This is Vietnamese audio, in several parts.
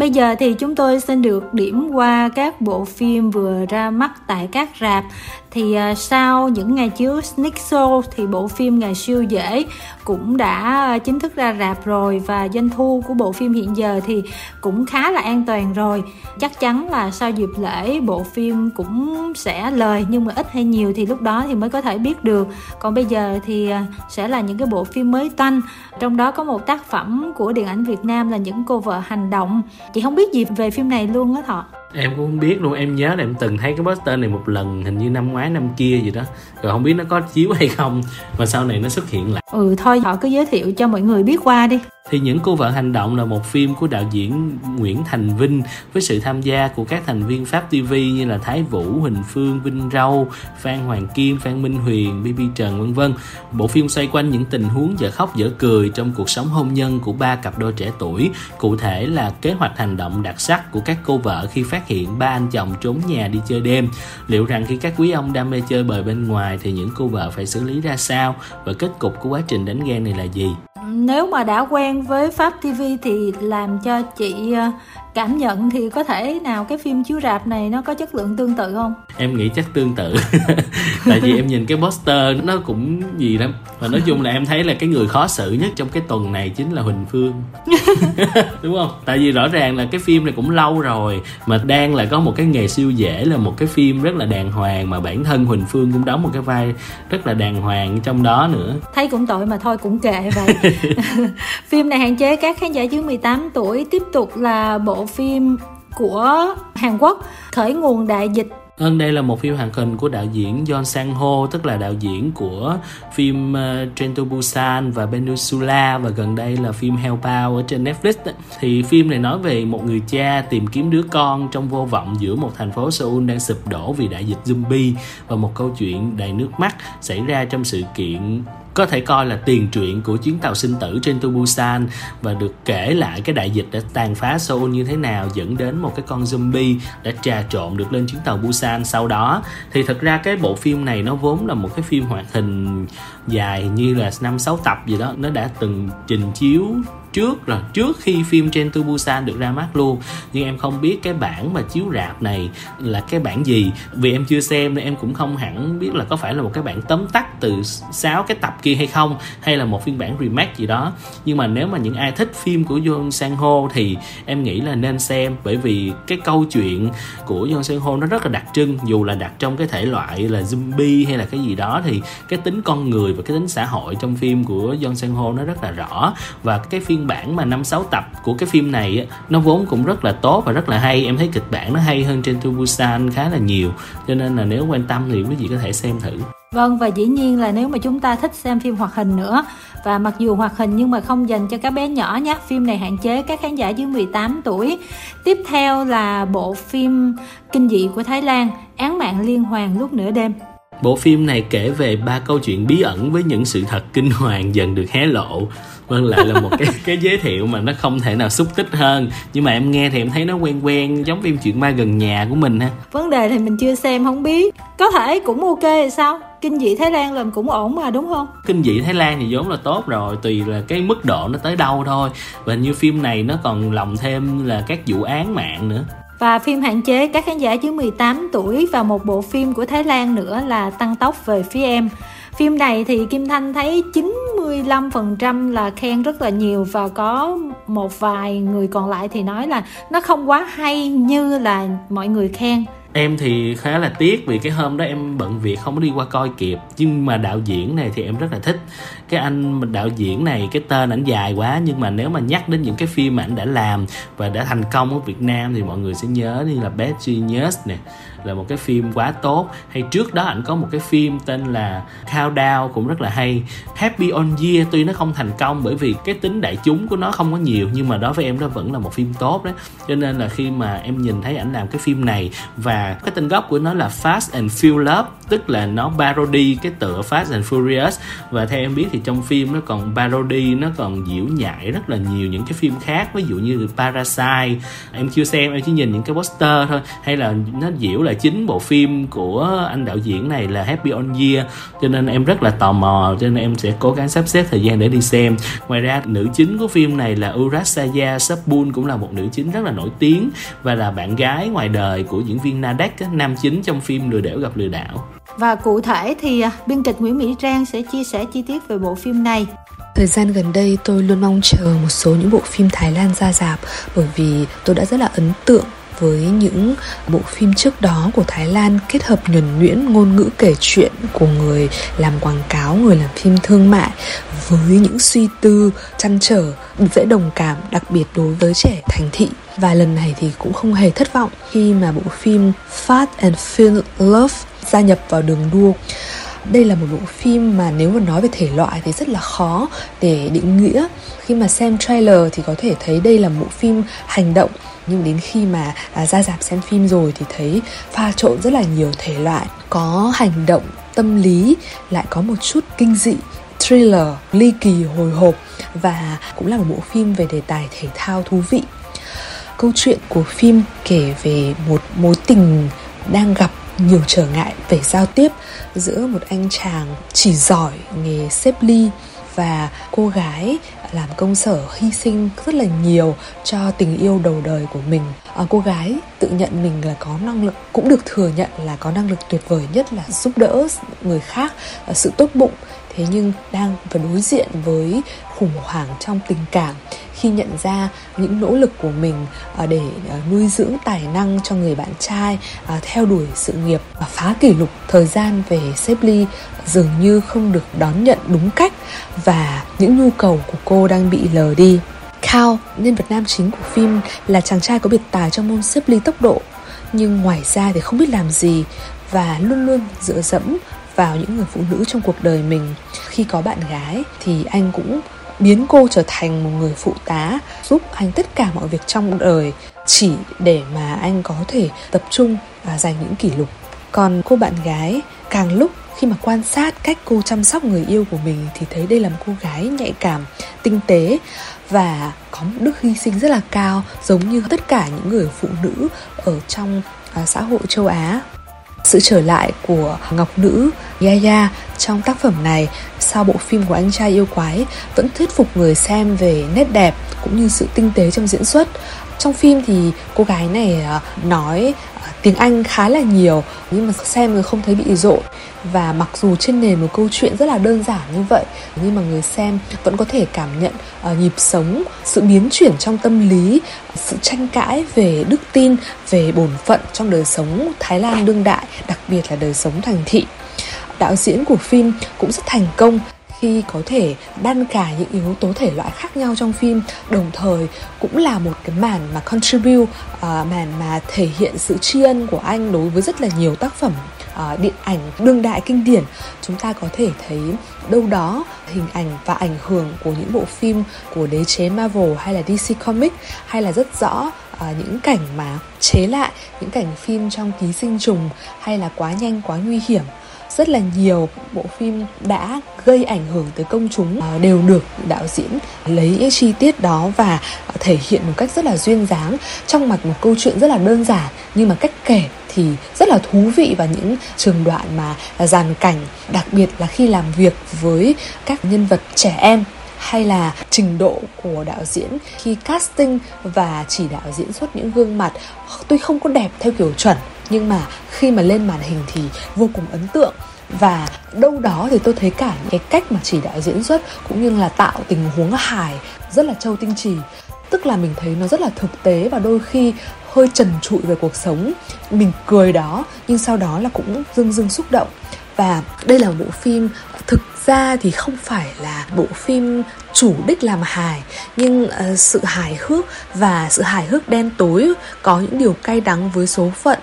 Bây giờ thì chúng tôi xin được điểm qua các bộ phim vừa ra mắt tại các rạp. Thì à, sau những ngày chiếu Sneak Show thì bộ phim Ngày siêu dễ cũng đã à, chính thức ra rạp rồi và doanh thu của bộ phim hiện giờ thì cũng khá là an toàn rồi. Chắc chắn là sau dịp lễ, bộ phim cũng sẽ lời nhưng mà ít hay nhiều thì lúc đó thì mới có thể biết được. Còn bây giờ thì à, sẽ là những cái bộ phim mới toanh. Trong đó có một tác phẩm của điện ảnh Việt Nam là những cô vợ hành động chị không biết gì về phim này luôn á thọ. Em cũng không biết luôn em nhớ là em từng thấy cái poster này một lần hình như năm ngoái năm kia gì đó. Rồi không biết nó có chiếu hay không mà sau này nó xuất hiện lại. Ừ thôi họ cứ giới thiệu cho mọi người biết qua đi thì những cô vợ hành động là một phim của đạo diễn Nguyễn Thành Vinh với sự tham gia của các thành viên Pháp TV như là Thái Vũ, Huỳnh Phương, Vinh Râu, Phan Hoàng Kim, Phan Minh Huyền, BB Trần vân vân. Bộ phim xoay quanh những tình huống dở khóc dở cười trong cuộc sống hôn nhân của ba cặp đôi trẻ tuổi, cụ thể là kế hoạch hành động đặc sắc của các cô vợ khi phát hiện ba anh chồng trốn nhà đi chơi đêm. Liệu rằng khi các quý ông đam mê chơi bời bên ngoài thì những cô vợ phải xử lý ra sao và kết cục của quá trình đánh ghen này là gì? nếu mà đã quen với pháp tv thì làm cho chị ờ, cảm nhận thì có thể nào cái phim chiếu rạp này nó có chất lượng tương tự không? Em nghĩ chắc tương tự. Tại vì em nhìn cái poster nó cũng gì lắm. Và nói chung là em thấy là cái người khó xử nhất trong cái tuần này chính là huỳnh phương. Đúng không? Tại vì rõ ràng là cái phim này cũng lâu rồi mà đang là có một cái nghề siêu dễ là một cái phim rất là đàng hoàng mà bản thân huỳnh phương cũng đóng một cái vai rất là đàng hoàng trong đó nữa. Thấy cũng tội mà thôi cũng kệ vậy. Phim này hạn chế các khán giả dưới 18 tuổi tiếp tục là bộ phim của Hàn Quốc khởi nguồn đại dịch. Hơn đây là một phim hoạt hình của đạo diễn John Sang Ho tức là đạo diễn của phim uh, Train to Busan và Peninsula và gần đây là phim Hellbound ở trên Netflix thì phim này nói về một người cha tìm kiếm đứa con trong vô vọng giữa một thành phố Seoul đang sụp đổ vì đại dịch zombie và một câu chuyện đầy nước mắt xảy ra trong sự kiện có thể coi là tiền truyện của chuyến tàu sinh tử trên Busan và được kể lại cái đại dịch đã tàn phá Seoul như thế nào, dẫn đến một cái con zombie đã trà trộn được lên chuyến tàu Busan sau đó. Thì thật ra cái bộ phim này nó vốn là một cái phim hoạt hình dài như là năm sáu tập gì đó, nó đã từng trình chiếu trước rồi trước khi phim Train to Busan được ra mắt luôn. Nhưng em không biết cái bản mà chiếu rạp này là cái bản gì. Vì em chưa xem nên em cũng không hẳn biết là có phải là một cái bản tóm tắt từ 6 cái tập kia hay không, hay là một phiên bản remake gì đó. Nhưng mà nếu mà những ai thích phim của Yoon Sang Ho thì em nghĩ là nên xem, bởi vì cái câu chuyện của Yoon Sang Ho nó rất là đặc trưng. Dù là đặt trong cái thể loại là zombie hay là cái gì đó thì cái tính con người và cái tính xã hội trong phim của Yoon Sang Ho nó rất là rõ. Và cái phiên bản mà năm sáu tập của cái phim này nó vốn cũng rất là tốt và rất là hay em thấy kịch bản nó hay hơn trên Busan khá là nhiều cho nên là nếu quan tâm thì quý vị có thể xem thử Vâng và dĩ nhiên là nếu mà chúng ta thích xem phim hoạt hình nữa và mặc dù hoạt hình nhưng mà không dành cho các bé nhỏ nhé, phim này hạn chế các khán giả dưới 18 tuổi. Tiếp theo là bộ phim kinh dị của Thái Lan, Án mạng liên hoàn lúc nửa đêm. Bộ phim này kể về ba câu chuyện bí ẩn với những sự thật kinh hoàng dần được hé lộ vâng lại là một cái cái giới thiệu mà nó không thể nào xúc tích hơn. Nhưng mà em nghe thì em thấy nó quen quen giống phim chuyện ma gần nhà của mình ha. Vấn đề thì mình chưa xem không biết. Có thể cũng ok thì sao? Kinh dị thái lan làm cũng ổn mà đúng không? Kinh dị thái lan thì vốn là tốt rồi tùy là cái mức độ nó tới đâu thôi. Và như phim này nó còn lồng thêm là các vụ án mạng nữa. Và phim hạn chế các khán giả dưới 18 tuổi và một bộ phim của Thái Lan nữa là Tăng tốc về phía em. Phim này thì Kim Thanh thấy 95% là khen rất là nhiều và có một vài người còn lại thì nói là nó không quá hay như là mọi người khen. Em thì khá là tiếc vì cái hôm đó em bận việc không có đi qua coi kịp. Nhưng mà đạo diễn này thì em rất là thích. Cái anh đạo diễn này, cái tên ảnh dài quá, nhưng mà nếu mà nhắc đến những cái phim mà ảnh đã làm và đã thành công ở Việt Nam thì mọi người sẽ nhớ như là Bad Genius nè là một cái phim quá tốt. Hay trước đó ảnh có một cái phim tên là Countdown cũng rất là hay. Happy on Year, tuy nó không thành công bởi vì cái tính đại chúng của nó không có nhiều, nhưng mà đối với em nó vẫn là một phim tốt đấy. Cho nên là khi mà em nhìn thấy ảnh làm cái phim này và cái tên gốc của nó là Fast and Feel Love tức là nó parody cái tựa Fast and Furious. Và theo em biết thì trong phim nó còn parody, nó còn diễu nhại rất là nhiều những cái phim khác. Ví dụ như Parasite. Em chưa xem, em chỉ nhìn những cái poster thôi. Hay là nó diễu là chính bộ phim của anh đạo diễn này là Happy On Year. Cho nên em rất là tò mò, cho nên em sẽ cố gắng sắp xếp thời gian để đi xem. Ngoài ra, nữ chính của phim này là Urasaya Sabun cũng là một nữ chính rất là nổi tiếng. Và là bạn gái ngoài đời của diễn viên Nadek nam chính trong phim lừa đảo gặp lừa đảo và cụ thể thì à, biên kịch Nguyễn Mỹ Trang sẽ chia sẻ chi tiết về bộ phim này. Thời gian gần đây tôi luôn mong chờ một số những bộ phim Thái Lan ra rạp bởi vì tôi đã rất là ấn tượng với những bộ phim trước đó của Thái Lan kết hợp nhuần nhuyễn ngôn ngữ kể chuyện của người làm quảng cáo, người làm phim thương mại với những suy tư, chăn trở, dễ đồng cảm đặc biệt đối với trẻ thành thị. Và lần này thì cũng không hề thất vọng khi mà bộ phim Fast and Feel Love gia nhập vào đường đua. Đây là một bộ phim mà nếu mà nói về thể loại thì rất là khó để định nghĩa. Khi mà xem trailer thì có thể thấy đây là một phim hành động nhưng đến khi mà à, ra dạp xem phim rồi thì thấy pha trộn rất là nhiều thể loại. Có hành động tâm lý lại có một chút kinh dị thriller ly kỳ hồi hộp và cũng là một bộ phim về đề tài thể thao thú vị câu chuyện của phim kể về một mối tình đang gặp nhiều trở ngại về giao tiếp giữa một anh chàng chỉ giỏi nghề xếp ly và cô gái làm công sở hy sinh rất là nhiều cho tình yêu đầu đời của mình. À, cô gái tự nhận mình là có năng lực cũng được thừa nhận là có năng lực tuyệt vời nhất là giúp đỡ người khác à, sự tốt bụng thế nhưng đang và đối diện với khủng hoảng trong tình cảm khi nhận ra những nỗ lực của mình à, để à, nuôi dưỡng tài năng cho người bạn trai à, theo đuổi sự nghiệp và phá kỷ lục thời gian về xếp ly dường như không được đón nhận đúng cách và những nhu cầu của cô đang bị lờ đi. Cao, nhân vật nam chính của phim là chàng trai có biệt tài trong môn xếp ly tốc độ nhưng ngoài ra thì không biết làm gì và luôn luôn dựa dẫm vào những người phụ nữ trong cuộc đời mình. Khi có bạn gái thì anh cũng biến cô trở thành một người phụ tá, giúp anh tất cả mọi việc trong đời, chỉ để mà anh có thể tập trung và giành những kỷ lục. Còn cô bạn gái, càng lúc khi mà quan sát cách cô chăm sóc người yêu của mình thì thấy đây là một cô gái nhạy cảm, tinh tế và có một đức hy sinh rất là cao, giống như tất cả những người phụ nữ ở trong à, xã hội châu á sự trở lại của ngọc nữ Yaya trong tác phẩm này. Sau bộ phim của anh trai yêu quái, vẫn thuyết phục người xem về nét đẹp cũng như sự tinh tế trong diễn xuất. Trong phim thì cô gái này à, nói tiếng Anh khá là nhiều nhưng mà xem người không thấy bị rộn. Và mặc dù trên nền một câu chuyện rất là đơn giản như vậy nhưng mà người xem vẫn có thể cảm nhận uh, nhịp sống sự biến chuyển trong tâm lý sự tranh cãi về đức tin về bổn phận trong đời sống Thái Lan đương đại đặc biệt là đời sống thành thị. Đạo diễn của phim cũng rất thành công khi có thể đan cả những yếu tố thể loại khác nhau trong phim đồng thời cũng là một cái màn mà contribute uh, màn mà thể hiện sự tri ân của anh đối với rất là nhiều tác phẩm uh, điện ảnh đương đại kinh điển. Chúng ta có thể thấy đâu đó hình ảnh và ảnh hưởng của những bộ phim của đế chế Marvel hay là DC Comics hay là rất rõ à, những cảnh mà chế lại những cảnh phim trong ký sinh trùng hay là quá nhanh quá nguy hiểm rất là nhiều bộ phim đã gây ảnh hưởng tới công chúng à, đều được đạo diễn lấy những chi tiết đó và thể hiện một cách rất là duyên dáng, trong mặt một câu chuyện rất là đơn giản nhưng mà cách kể thì rất là thú vị và những trường đoạn mà dàn cảnh, đặc biệt là khi làm việc với các nhân vật trẻ em hay là trình độ của đạo diễn. Khi casting và chỉ đạo diễn xuất những gương mặt, tuy không có đẹp theo kiểu chuẩn nhưng mà khi mà lên màn hình thì vô cùng ấn tượng. Và đâu đó thì tôi thấy cả những cái cách mà chỉ đạo diễn xuất cũng như là tạo tình huống hài rất là châu tinh trì. Tức là mình thấy nó rất là thực tế và đôi khi hơi trần trụi về cuộc sống. Mình cười đó nhưng sau đó là cũng dưng dưng xúc động. Và đây là một bộ phim thực ra thì không phải là bộ phim chủ đích làm hài nhưng uh, sự hài hước và sự hài hước đen tối có những điều cay đắng với số phận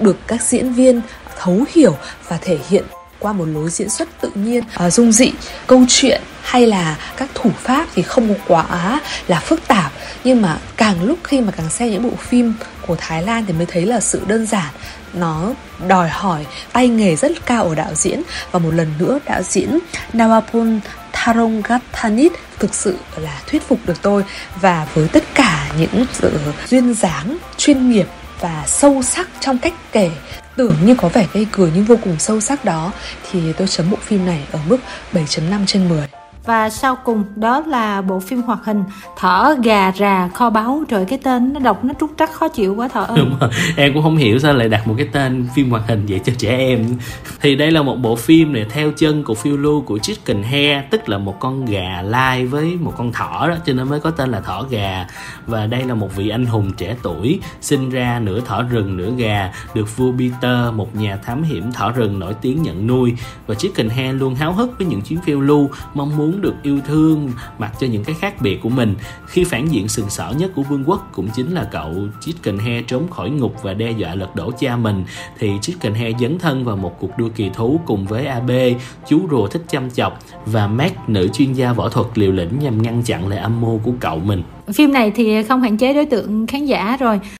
được các diễn viên thấu hiểu và thể hiện qua một lối diễn xuất tự nhiên uh, dung dị. Câu chuyện hay là các thủ pháp thì không có quá là phức tạp nhưng mà càng lúc khi mà càng xem những bộ phim của Thái Lan thì mới thấy là sự đơn giản nó đòi hỏi tay nghề rất cao ở đạo diễn. Và một lần nữa đạo diễn Nawapol Tharonggathanit thực sự là thuyết phục được tôi. Và với tất cả những sự duyên dáng chuyên nghiệp và sâu sắc trong cách kể. Tưởng như có vẻ gây cười nhưng vô cùng sâu sắc đó. Thì tôi chấm bộ phim này ở mức 7.5 trên 10 và sau cùng đó là bộ phim hoạt hình thở gà rà kho báu. Trời, cái tên nó đọc nó trúc trắc, khó chịu quá, thở ơi. Đúng rồi. em cũng không hiểu sao lại đặt một cái tên phim hoạt hình vậy cho trẻ em. Thì đây là một bộ phim này theo chân của phiêu lưu của chicken hair, tức là một con gà lai với một con thỏ đó, cho nên mới có tên là thỏ gà. Và đây là một vị anh hùng trẻ tuổi, sinh ra nửa thỏ rừng, nửa gà, được vua Peter, một nhà thám hiểm thỏ rừng nổi tiếng nhận nuôi. Và chicken hair luôn háo hức với những chuyến phiêu lưu, mong muốn được yêu thương, mặc cho những cái khác biệt của mình. Khi phản diện sừng sỏ nhất của vương quốc cũng chính là cậu Chicken He trốn khỏi ngục và đe dọa lật đổ cha mình. Thì Chicken He dấn thân vào một cuộc đua kỳ thú cùng với AB chú rùa thích chăm chọc, và Mac nữ chuyên gia võ thuật liều lĩnh nhằm ngăn chặn lại âm mưu của cậu mình. Phim này thì không hạn chế đối tượng khán giả rồi.